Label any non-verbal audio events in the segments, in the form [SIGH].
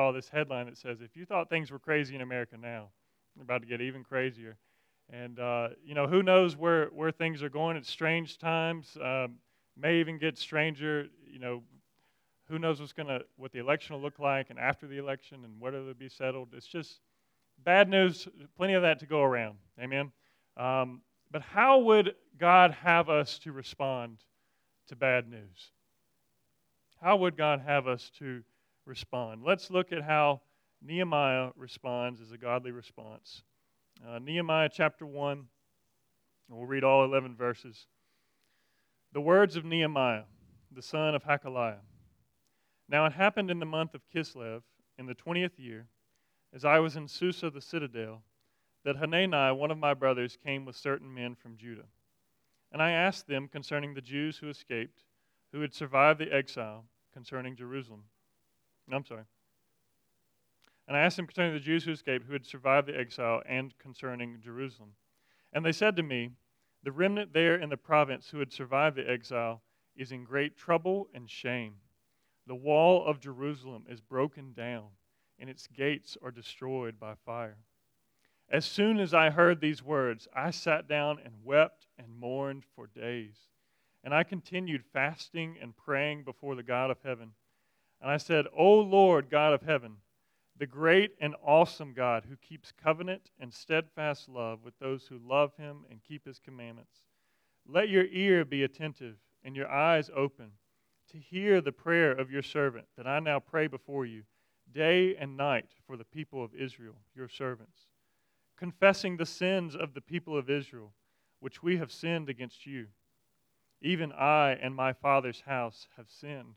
saw this headline that says, If you thought things were crazy in America now, they're about to get even crazier. And, uh, you know, who knows where, where things are going at strange times. Um, may even get stranger. You know, who knows what's gonna, what the election will look like and after the election and whether it'll be settled. It's just bad news, plenty of that to go around. Amen. Um, but how would God have us to respond to bad news? How would God have us to respond? Let's look at how Nehemiah responds as a godly response. Uh, Nehemiah chapter 1, we'll read all 11 verses. The words of Nehemiah, the son of Hacaliah. Now it happened in the month of Kislev, in the 20th year, as I was in Susa the citadel, that Hanani, one of my brothers, came with certain men from Judah. And I asked them concerning the Jews who escaped, who had survived the exile, concerning Jerusalem. I'm sorry. And I asked them concerning the Jews who escaped, who had survived the exile, and concerning Jerusalem. And they said to me, The remnant there in the province who had survived the exile is in great trouble and shame. The wall of Jerusalem is broken down, and its gates are destroyed by fire. As soon as I heard these words, I sat down and wept and mourned for days. And I continued fasting and praying before the God of heaven. And I said, O Lord, God of heaven, the great and awesome God who keeps covenant and steadfast love with those who love him and keep his commandments, let your ear be attentive and your eyes open to hear the prayer of your servant that I now pray before you day and night for the people of Israel, your servants confessing the sins of the people of Israel, which we have sinned against you. Even I and my father's house have sinned.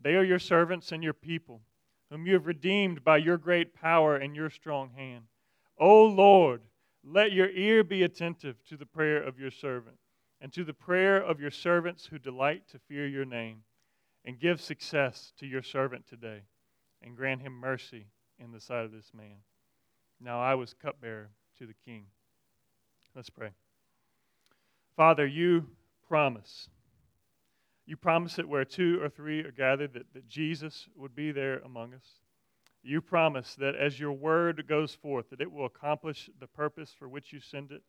They are your servants and your people, whom you have redeemed by your great power and your strong hand. O Lord, let your ear be attentive to the prayer of your servant and to the prayer of your servants who delight to fear your name, and give success to your servant today, and grant him mercy in the sight of this man. Now I was cupbearer to the king. Let's pray. Father, you promise. You promise that where two or three are gathered, that, that Jesus would be there among us. You promise that as your word goes forth, that it will accomplish the purpose for which you send it,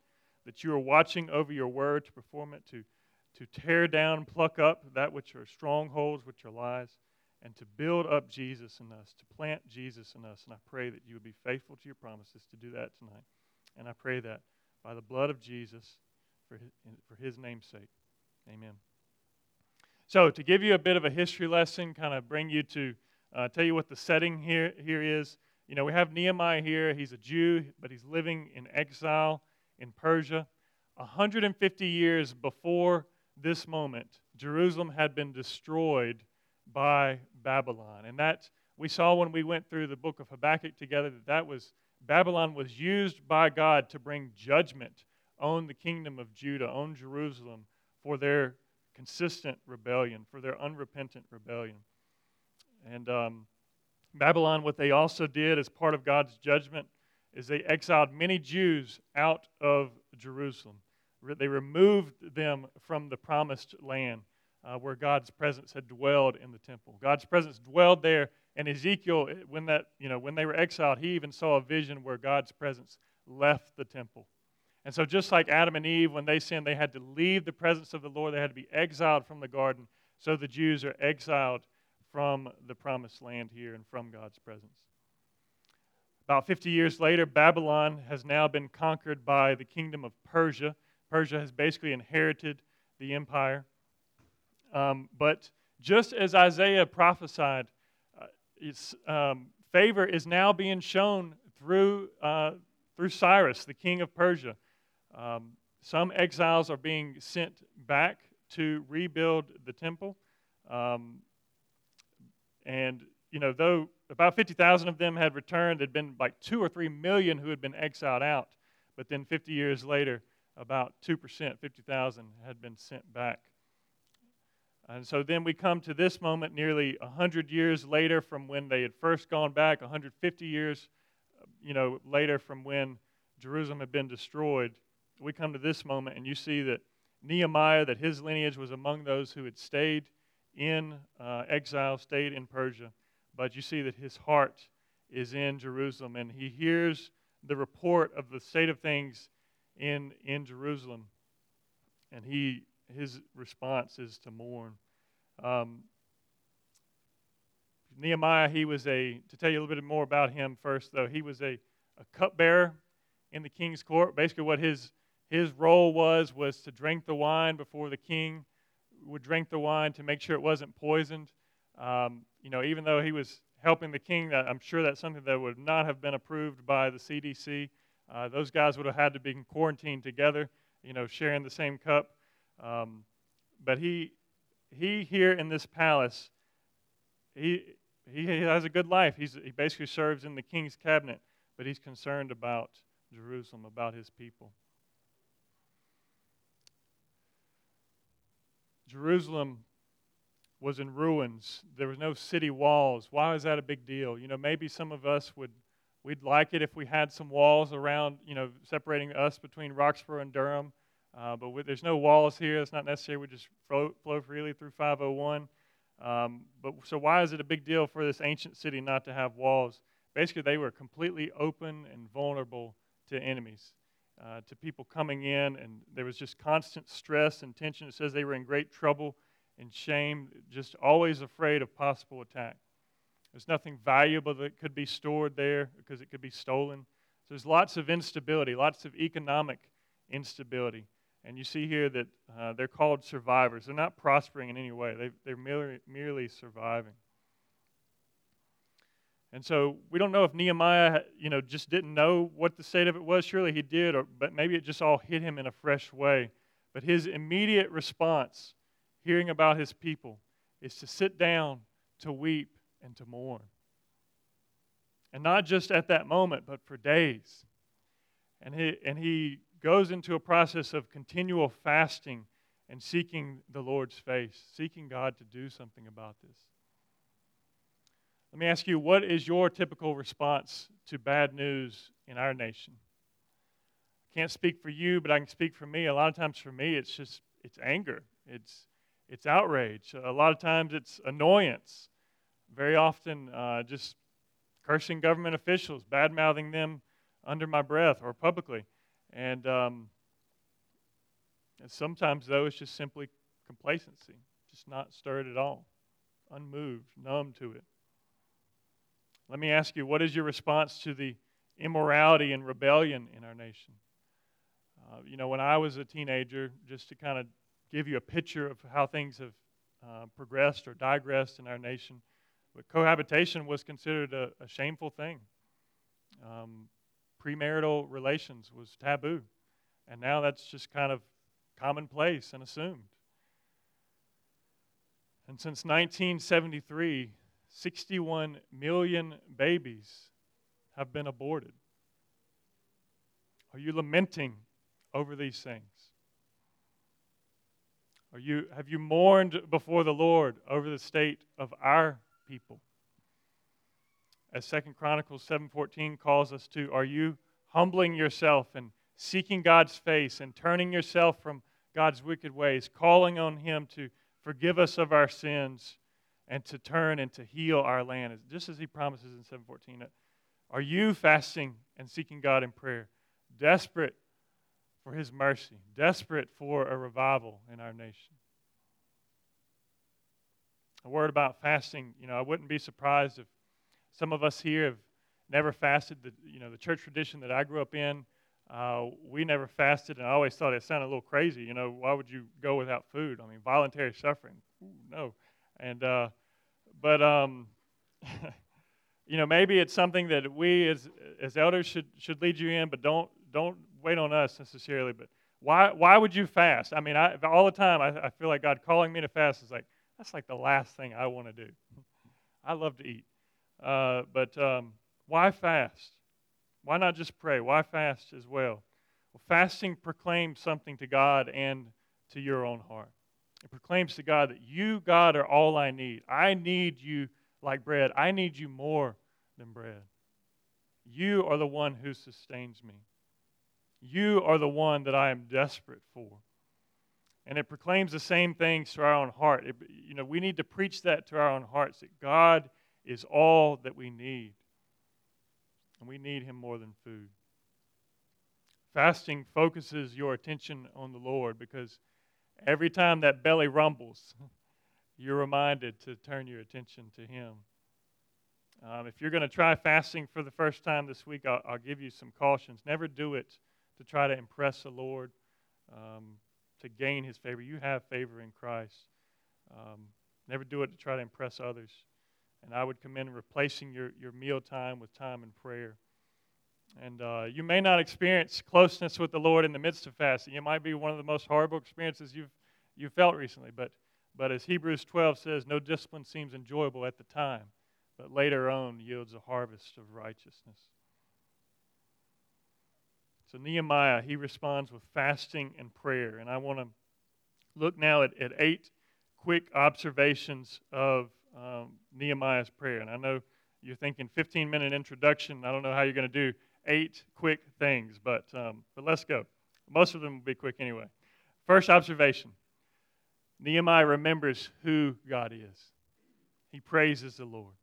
that you are watching over your word to perform it, to, to tear down, pluck up that which are strongholds, which are lies and to build up Jesus in us, to plant Jesus in us. And I pray that you would be faithful to your promises to do that tonight. And I pray that by the blood of Jesus, for his, for his name's sake. Amen. So, to give you a bit of a history lesson, kind of bring you to uh, tell you what the setting here, here is. You know, we have Nehemiah here. He's a Jew, but he's living in exile in Persia. 150 years before this moment, Jerusalem had been destroyed by Babylon. And that we saw when we went through the book of Habakkuk together that that was Babylon was used by God to bring judgment on the kingdom of Judah, on Jerusalem for their consistent rebellion, for their unrepentant rebellion. And um, Babylon, what they also did as part of God's judgment is they exiled many Jews out of Jerusalem. They removed them from the promised land uh, where God's presence had dwelled in the temple. God's presence dwelled there, and Ezekiel, when that you know when they were exiled, he even saw a vision where God's presence left the temple. And so, just like Adam and Eve, when they sinned, they had to leave the presence of the Lord. They had to be exiled from the garden. So the Jews are exiled from the promised land here and from God's presence. About 50 years later, Babylon has now been conquered by the kingdom of Persia. Persia has basically inherited the empire. Um, but just as Isaiah prophesied, uh, its um, favor is now being shown through, uh, through Cyrus, the king of Persia. Um, some exiles are being sent back to rebuild the temple. Um, and, you know, though about 50,000 of them had returned. There'd been like two or three million who had been exiled out. But then 50 years later, about 2%, 50,000, had been sent back. And so then we come to this moment nearly 100 years later from when they had first gone back, 150 years you know, later from when Jerusalem had been destroyed. We come to this moment and you see that Nehemiah, that his lineage was among those who had stayed in uh, exile, stayed in Persia. But you see that his heart is in Jerusalem and he hears the report of the state of things in, in Jerusalem. And he, his response is to mourn. Um, Nehemiah, he was a, to tell you a little bit more about him first, though, he was a, a cupbearer in the king's court. Basically, what his, his role was, was to drink the wine before the king would drink the wine to make sure it wasn't poisoned. Um, you know, even though he was helping the king, I'm sure that's something that would not have been approved by the CDC. Uh, those guys would have had to be quarantined together, you know, sharing the same cup. Um, but he, he here in this palace, he, he has a good life. He's, he basically serves in the king's cabinet, but he's concerned about Jerusalem, about his people. Jerusalem was in ruins. There was no city walls. Why is that a big deal? You know, maybe some of us would we'd like it if we had some walls around, you know, separating us between Roxboro and Durham. Uh, but with, there's no walls here. It's not necessary. We just flow, flow freely through 501. Um, but so why is it a big deal for this ancient city not to have walls? Basically, they were completely open and vulnerable to enemies, uh, to people coming in, and there was just constant stress and tension. It says they were in great trouble and shame, just always afraid of possible attack. There's nothing valuable that could be stored there because it could be stolen. So there's lots of instability, lots of economic instability. And you see here that uh, they're called survivors. They're not prospering in any way, they, they're merely, merely surviving. And so we don't know if Nehemiah, you know, just didn't know what the state of it was. Surely he did, or, but maybe it just all hit him in a fresh way. But his immediate response, hearing about his people, is to sit down, to weep, and to mourn. And not just at that moment, but for days. And he, and he goes into a process of continual fasting and seeking the Lord's face, seeking God to do something about this. Let me ask you, what is your typical response to bad news in our nation? I can't speak for you, but I can speak for me. A lot of times for me, it's just it's anger. It's it's outrage. A lot of times it's annoyance. Very often, uh, just cursing government officials, bad mouthing them under my breath or publicly. And, um, and sometimes, though, it's just simply complacency, just not stirred at all, unmoved, numb to it. Let me ask you, what is your response to the immorality and rebellion in our nation? Uh, you know, when I was a teenager, just to kind of give you a picture of how things have uh, progressed or digressed in our nation, but cohabitation was considered a, a shameful thing. Um, premarital relations was taboo. And now that's just kind of commonplace and assumed. And since 1973, 61 million babies have been aborted. Are you lamenting over these things? Are you, have you mourned before the Lord over the state of our people? as Second Chronicles 7:14 calls us to, are you humbling yourself and seeking God's face and turning yourself from God's wicked ways, calling on him to forgive us of our sins and to turn and to heal our land, just as he promises in 7:14. Are you fasting and seeking God in prayer, desperate for his mercy, desperate for a revival in our nation? A word about fasting, you know, I wouldn't be surprised if some of us here have never fasted. The, you know, the church tradition that I grew up in, uh, we never fasted, and I always thought it sounded a little crazy. You know, why would you go without food? I mean, voluntary suffering. Ooh, no. And, uh, but, um, [LAUGHS] you know, maybe it's something that we as, as elders should, should lead you in, but don't, don't wait on us necessarily. But why, why would you fast? I mean, I, all the time I, I feel like God calling me to fast is like, that's like the last thing I want to do. [LAUGHS] I love to eat. Uh, but um, why fast? Why not just pray? Why fast as well? Well, fasting proclaims something to God and to your own heart. Proclaims to God that you, God, are all I need. I need you like bread. I need you more than bread. You are the one who sustains me. You are the one that I am desperate for. And it proclaims the same things to our own heart. It, you know, we need to preach that to our own hearts that God is all that we need. And we need Him more than food. Fasting focuses your attention on the Lord because every time that belly rumbles, you're reminded to turn your attention to Him. Um, if you're going to try fasting for the first time this week, I'll, I'll, give you some cautions. Never do it to try to impress the Lord, um, to gain His favor. You have favor in Christ. Um, never do it to try to impress others. And I would commend replacing your, your meal time with time in prayer. And uh, you may not experience closeness with the Lord in the midst of fasting. It might be one of the most horrible experiences you've, you've felt recently. But, but as Hebrews 12 says, no discipline seems enjoyable at the time but later on yields a harvest of righteousness. So, Nehemiah, he responds with fasting and prayer. And I want to look now at, at eight quick observations of um, Nehemiah's prayer. And I know you're thinking 15 minute introduction. I don't know how you're going to do eight quick things, but, um, but let's go. Most of them will be quick anyway. First observation Nehemiah remembers who God is, he praises the Lord.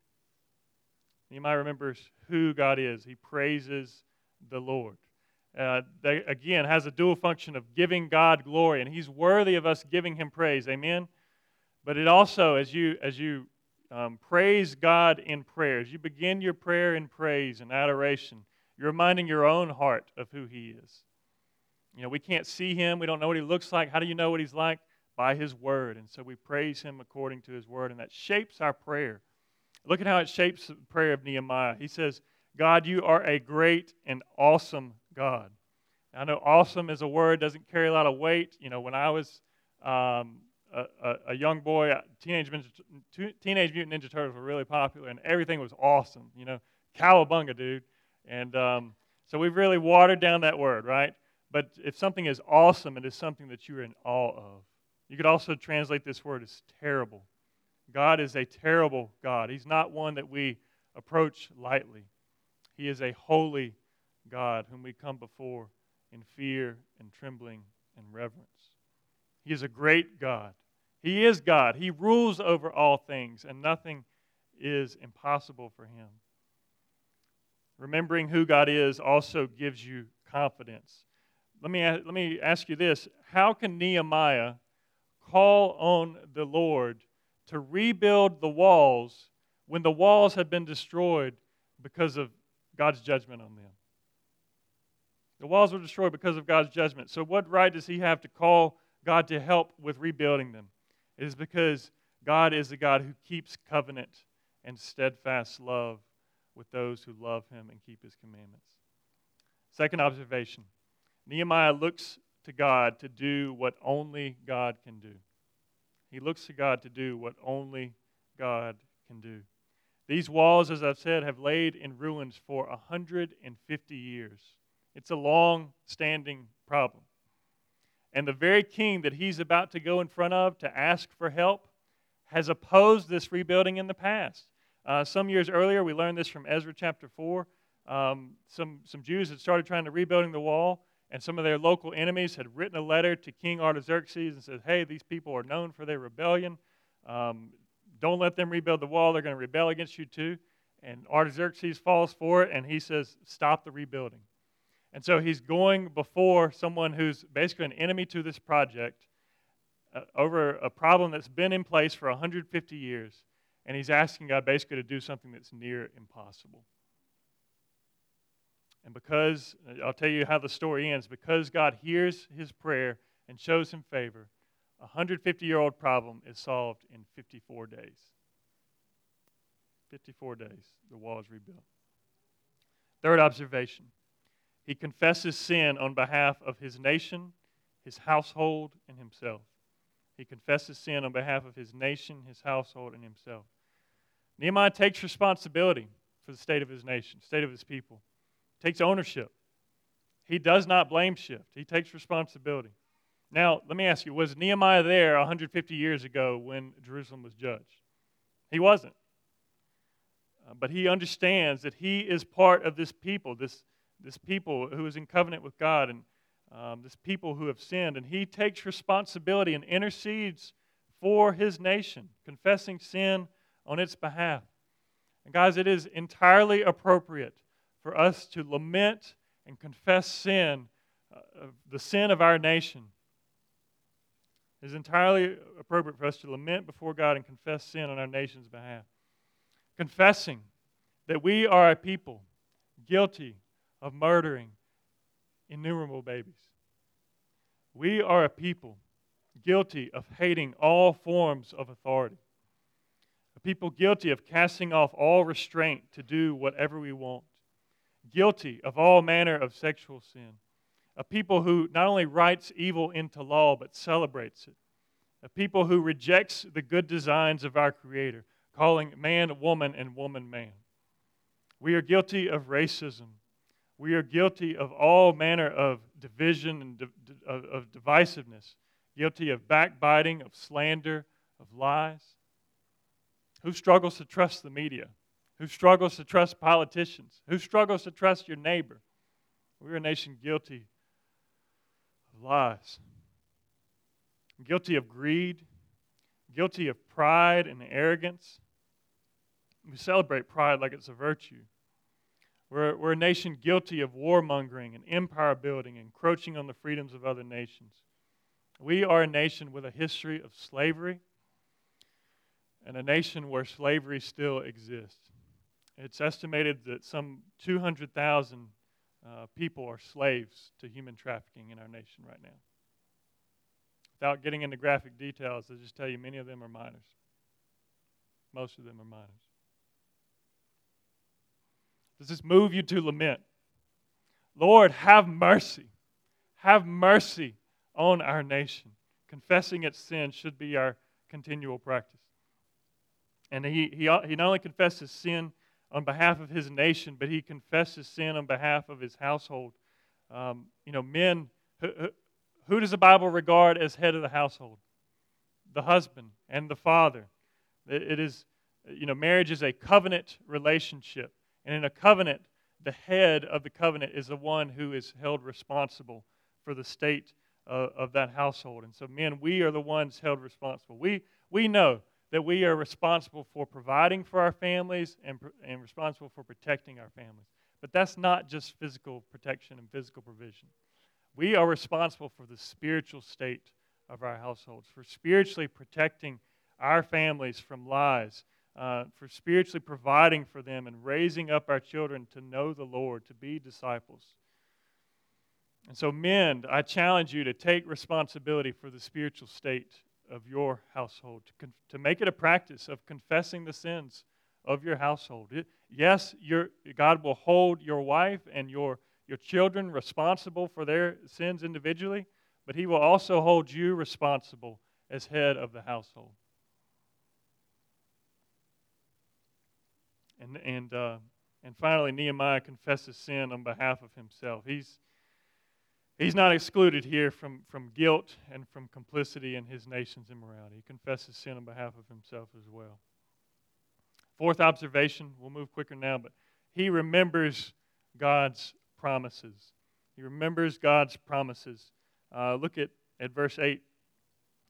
Nehemiah remembers who God is. He praises the Lord. Uh, again, has a dual function of giving God glory, and He's worthy of us giving Him praise. Amen. But it also, as you as you um, praise God in prayer, as you begin your prayer in praise and adoration, you're reminding your own heart of who He is. You know, we can't see Him. We don't know what He looks like. How do you know what He's like? By His Word. And so we praise Him according to His Word, and that shapes our prayer. Look at how it shapes the prayer of Nehemiah. He says, God, you are a great and awesome God. I know awesome is a word, doesn't carry a lot of weight. You know, when I was um, a, a, young boy, uh, Teenage, Teenage Mutant Ninja Turtles were really popular, and everything was awesome. You know, cowabunga, dude. And um, so we've really watered down that word, right? But if something is awesome, it is something that you're in awe of. You could also translate this word as terrible. God is a terrible God. He's not one that we approach lightly. He is a holy God whom we come before in fear and trembling and reverence. He is a great God. He is God. He rules over all things, and nothing is impossible for him. Remembering who God is also gives you confidence. Let me, let me ask you this How can Nehemiah call on the Lord to rebuild the walls when the walls had been destroyed because of God's judgment on them. The walls were destroyed because of God's judgment. So, what right does he have to call God to help with rebuilding them? It is because God is the God who keeps covenant and steadfast love with those who love him and keep his commandments. Second observation Nehemiah looks to God to do what only God can do. He looks to God to do what only God can do. These walls, as I've said, have laid in ruins for 150 years. It's a long standing problem. And the very king that he's about to go in front of to ask for help has opposed this rebuilding in the past. Uh, some years earlier, we learned this from Ezra chapter 4. Um, some, some Jews had started trying to rebuilding the wall, and some of their local enemies had written a letter to King Artaxerxes and said, Hey, these people are known for their rebellion. Um, don't let them rebuild the wall. They're going to rebel against you too. And Artaxerxes falls for it, and he says, Stop the rebuilding. And so he's going before someone who's basically an enemy to this project uh, over a problem that's been in place for 150 years. And he's asking God basically to do something that's near impossible. And because, I'll tell you how the story ends, because God hears his prayer and shows him favor, a 150 year old problem is solved in 54 days. 54 days, the wall is rebuilt. Third observation he confesses sin on behalf of his nation, his household, and himself. He confesses sin on behalf of his nation, his household, and himself. Nehemiah takes responsibility for the state of his nation, state of his people, takes ownership. He does not blame shift, he takes responsibility. Now, let me ask you was Nehemiah there 150 years ago when Jerusalem was judged? He wasn't. Uh, but he understands that he is part of this people, this, this people who is in covenant with God, and um, this people who have sinned. And he takes responsibility and intercedes for his nation, confessing sin on its behalf. And guys, it is entirely appropriate for us to lament and confess sin, uh, the sin of our nation. It is entirely appropriate for us to lament before God and confess sin on our nation's behalf. Confessing that we are a people guilty of murdering innumerable babies. We are a people guilty of hating all forms of authority people guilty of casting off all restraint to do whatever we want, guilty of all manner of sexual sin, a people who not only writes evil into law but celebrates it, a people who rejects the good designs of our Creator, calling man woman and woman man. We are guilty of racism. We are guilty of all manner of division and of divisiveness, guilty of backbiting, of slander, of lies. Who struggles to trust the media? Who struggles to trust politicians? Who struggles to trust your neighbor? We're a nation guilty of lies, guilty of greed, guilty of pride and arrogance. We celebrate pride like it's a virtue. We're, we're a nation guilty of warmongering and empire building, encroaching on the freedoms of other nations. We are a nation with a history of slavery and a nation where slavery still exists. It's estimated that some 200,000 uh, people are slaves to human trafficking in our nation right now. Without getting into graphic details, I'll just tell you many of them are minors. Most of them are minors. Does this move you to lament? Lord, have mercy. Have mercy on our nation. Confessing its sin should be our continual practice. And he, he, he not only confesses sin on behalf of his nation, but he confesses sin on behalf of his household. Um, you know, men, who, who does the Bible regard as head of the household? The husband and the father. It is, you know, marriage is a covenant relationship. And in a covenant, the head of the covenant is the one who is held responsible for the state of, of that household. And so, men, we are the ones held responsible. We, we know that we are responsible for providing for our families and, and responsible for protecting our families. But that's not just physical protection and physical provision. We are responsible for the spiritual state of our households, for spiritually protecting our families from lies, uh, for spiritually providing for them and raising up our children to know the Lord, to be disciples. And so, men, I challenge you to take responsibility for the spiritual state of your household, to, con- to make it a practice of confessing the sins of your household. It, yes, your, God will hold your wife and your, your children responsible for their sins individually, but He will also hold you responsible as head of the household. And, and, uh, and finally, Nehemiah confesses sin on behalf of himself. He's, He's not excluded here from, from guilt and from complicity in his nation's immorality. He confesses sin on behalf of himself as well. Fourth observation, we'll move quicker now, but he remembers God's promises. He remembers God's promises. Uh, look at, at verse 8.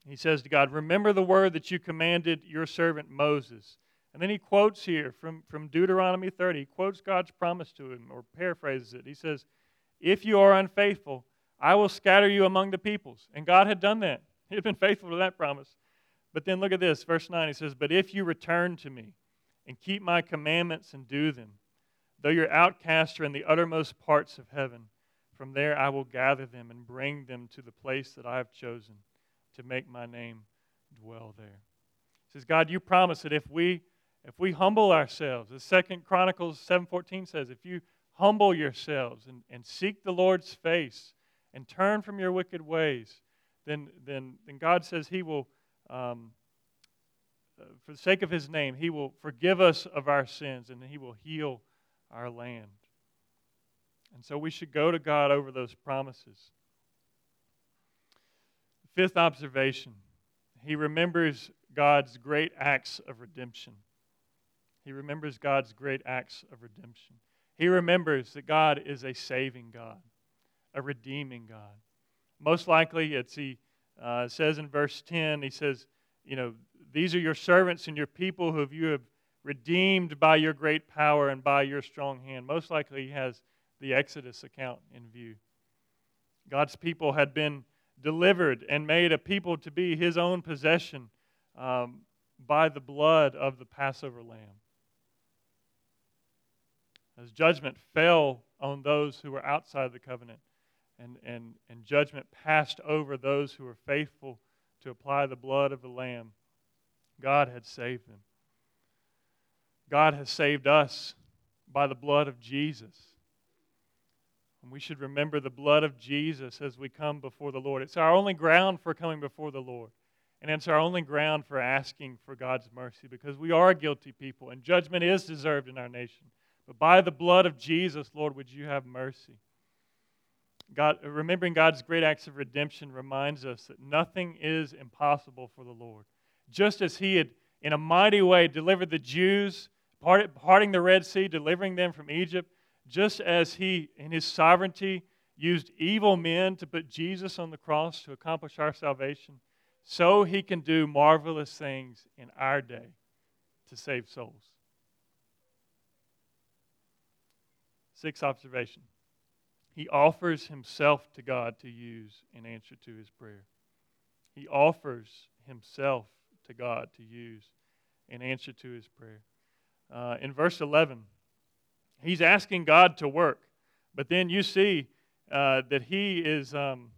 He says to God, Remember the word that you commanded your servant Moses. And then he quotes here from, from Deuteronomy 30. He quotes God's promise to him or paraphrases it. He says, If you are unfaithful, I will scatter you among the peoples. And God had done that. [LAUGHS] He had been faithful to that promise. But then look at this, verse 9. He says, But if you return to me and keep my commandments and do them, though your outcasts are in the uttermost parts of heaven, from there I will gather them and bring them to the place that I have chosen to make my name dwell there. He says, God, you promise that if we if we humble ourselves, as Second Chronicles 7.14 says, if you humble yourselves and, and seek the Lord's face and turn from your wicked ways, then, then, then God says He will, um, uh, for the sake of his name, he will forgive us of our sins and he will heal our land. And so we should go to God over those promises. Fifth observation he remembers God's great acts of redemption. He remembers God's great acts of redemption. He remembers that God is a saving God, a redeeming God. Most likely, it's he uh, says in verse 10, he says, You know, these are your servants and your people who you have redeemed by your great power and by your strong hand. Most likely, he has the Exodus account in view. God's people had been delivered and made a people to be his own possession um, by the blood of the Passover lamb. As judgment fell on those who were outside the covenant, and, and, and judgment passed over those who were faithful to apply the blood of the Lamb, God had saved them. God has saved us by the blood of Jesus. And we should remember the blood of Jesus as we come before the Lord. It's our only ground for coming before the Lord. And it's our only ground for asking for God's mercy because we are guilty people and judgment is deserved in our nation. But by the blood of Jesus, Lord, would you have mercy? God, remembering God's great acts of redemption reminds us that nothing is impossible for the Lord. Just as He had, in a mighty way, delivered the Jews, parting the Red Sea, delivering them from Egypt, just as He, in His sovereignty, used evil men to put Jesus on the cross to accomplish our salvation, so He can do marvelous things in our day to save souls. Sixth observation He offers himself to God to use in answer to his prayer. He offers himself to God to use in answer to his prayer. Uh, in verse 11, he's asking God to work, but then you see uh, that he is um,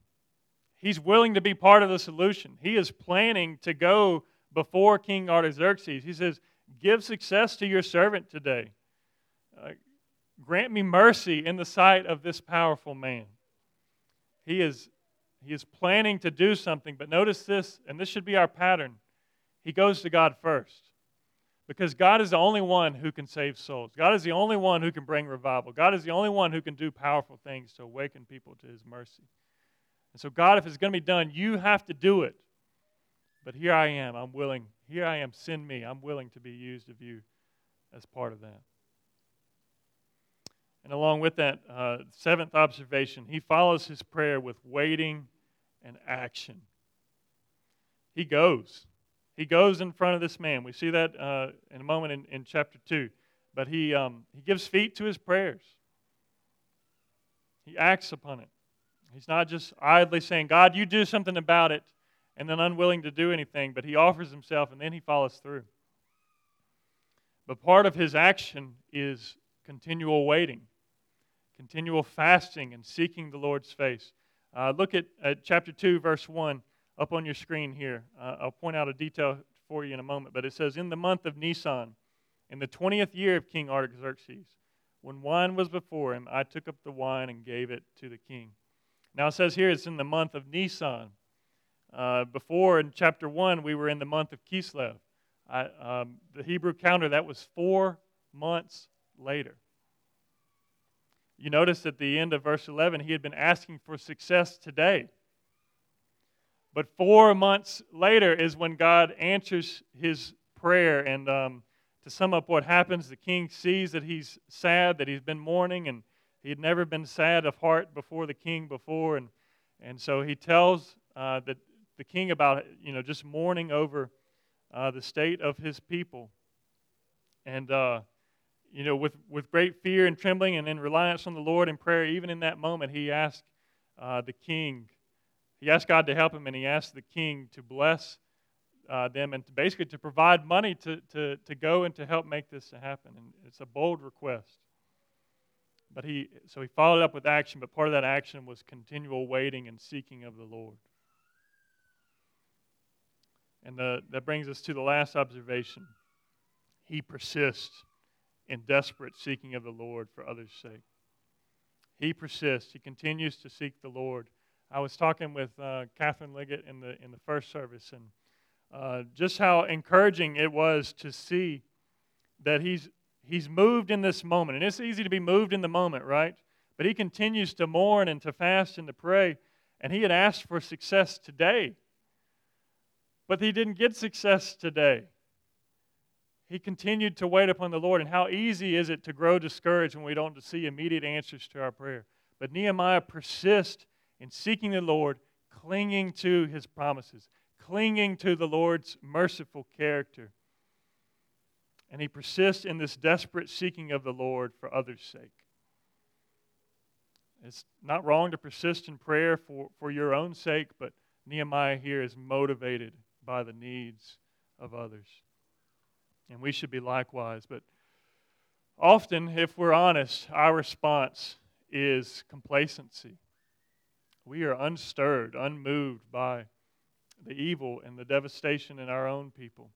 he's willing to be part of the solution. He is planning to go before King Artaxerxes. He says, "Give success to your servant today." Uh, Grant me mercy in the sight of this powerful man. He is, he is planning to do something, but notice this, and this should be our pattern. He goes to God first. Because God is the only one who can save souls. God is the only one who can bring revival. God is the only one who can do powerful things to awaken people to his mercy. And so, God, if it's going to be done, you have to do it. But here I am. I'm willing. Here I am. Send me. I'm willing to be used of you as part of that. And along with that, uh, seventh observation, he follows his prayer with waiting and action. He goes. He goes in front of this man. We see that uh, in a moment in, in chapter 2. But he, um, he gives feet to his prayers, he acts upon it. He's not just idly saying, God, you do something about it, and then unwilling to do anything, but he offers himself and then he follows through. But part of his action is continual waiting continual fasting and seeking the Lord's face. Uh, look at, at, chapter 2, verse 1, up on your screen here. Uh, I'll point out a detail for you in a moment, but it says, In the month of Nisan, in the 20th year of King Artaxerxes, when wine was before him, I took up the wine and gave it to the king. Now it says here it's in the month of Nisan. Uh, before in chapter 1, we were in the month of Kislev. I, um, the Hebrew calendar, that was four months later. You notice at the end of verse 11, he had been asking for success today. But four months later is when God answers his prayer. And um, to sum up what happens, the king sees that he's sad, that he's been mourning, and he had never been sad of heart before the king before. And, and so he tells uh, the king about, you know, just mourning over uh, the state of his people. And uh, you know, with, with great fear and trembling and in reliance on the Lord in prayer, even in that moment, he asked uh, the king, he asked God to help him, and he asked the king to bless uh, them and to basically to provide money to, to, to go and to help make this happen. And it's a bold request. But he, so he followed up with action, but part of that action was continual waiting and seeking of the Lord. And the, that brings us to the last observation. He persists in desperate seeking of the Lord for others' sake. He persists. He continues to seek the Lord. I was talking with uh, Catherine Liggett in the in the first service, and uh, just how encouraging it was to see that he's, he's moved in this moment. And it's easy to be moved in the moment, right? But he continues to mourn and to fast and to pray. And he had asked for success today. But he didn't get success today. He continued to wait upon the Lord. And how easy is it to grow discouraged when we don't see immediate answers to our prayer? But Nehemiah persists in seeking the Lord, clinging to his promises, clinging to the Lord's merciful character. And he persists in this desperate seeking of the Lord for others' sake. It's not wrong to persist in prayer for, for your own sake, but Nehemiah here is motivated by the needs of others. And we should be likewise. But often, if we're honest, our response is complacency. We are unstirred, unmoved by the evil and the devastation in our own people.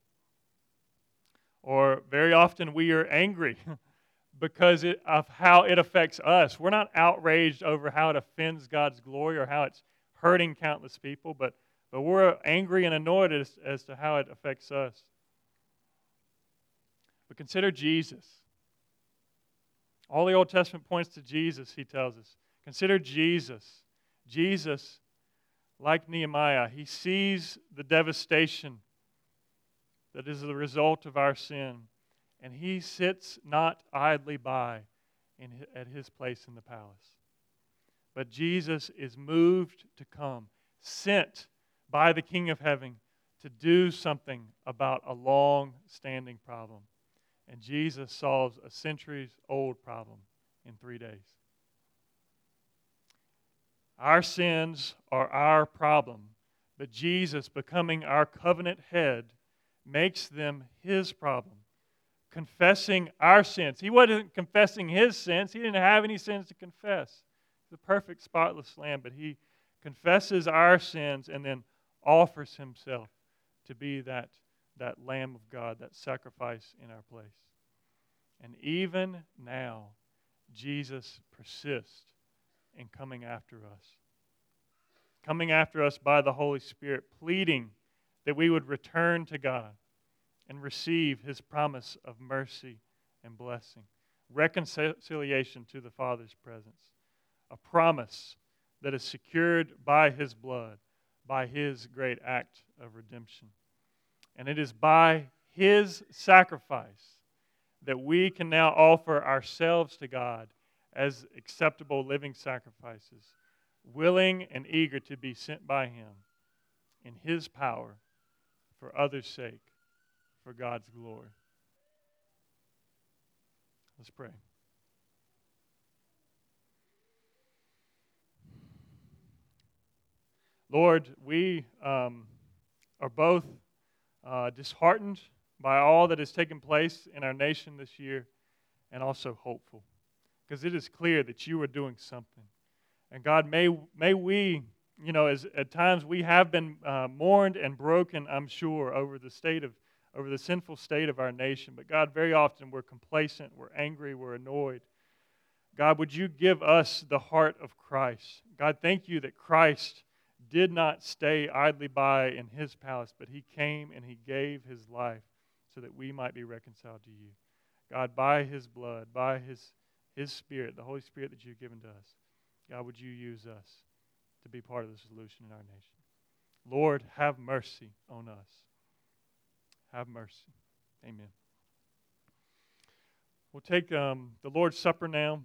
Or very often we are angry [LAUGHS] because it, of how it affects us. We're not outraged over how it offends God's glory or how it's hurting countless people, but, but we're angry and annoyed as, as to how it affects us. But consider Jesus. All the Old Testament points to Jesus, he tells us. Consider Jesus. Jesus, like Nehemiah, he sees the devastation that is the result of our sin, and he sits not idly by in, at his place in the palace. But Jesus is moved to come, sent by the King of Heaven to do something about a long standing problem. And Jesus solves a centuries old problem in three days. Our sins are our problem, but Jesus, becoming our covenant head, makes them his problem. Confessing our sins. He wasn't confessing his sins, he didn't have any sins to confess. The perfect, spotless lamb, but he confesses our sins and then offers himself to be that that Lamb of God, that sacrifice in our place. And even now, Jesus persists in coming after us. Coming after us by the Holy Spirit, pleading that we would return to God and receive his promise of mercy and blessing, reconciliation to the Father's presence, a promise that is secured by his blood, by his great act of redemption. And it is by his sacrifice that we can now offer ourselves to God as acceptable living sacrifices, willing and eager to be sent by him in his power for others' sake, for God's glory. Let's pray. Lord, we um, are both uh, disheartened by all that has taken place in our nation this year and also hopeful because it is clear that you are doing something. And God, may, may we, you know, as at times we have been uh, mourned and broken, I'm sure, over the state of, over the sinful state of our nation. But God, very often we're complacent, we're angry, we're annoyed. God, would you give us the heart of Christ? God, thank you that Christ did not stay idly by in his palace, but he came and he gave his life so that we might be reconciled to you. God, by his blood, by his, his spirit, the Holy Spirit that you've given to us, God, would you use us to be part of the solution in our nation? Lord, have mercy on us. Have mercy. Amen. We'll take um, the Lord's Supper now.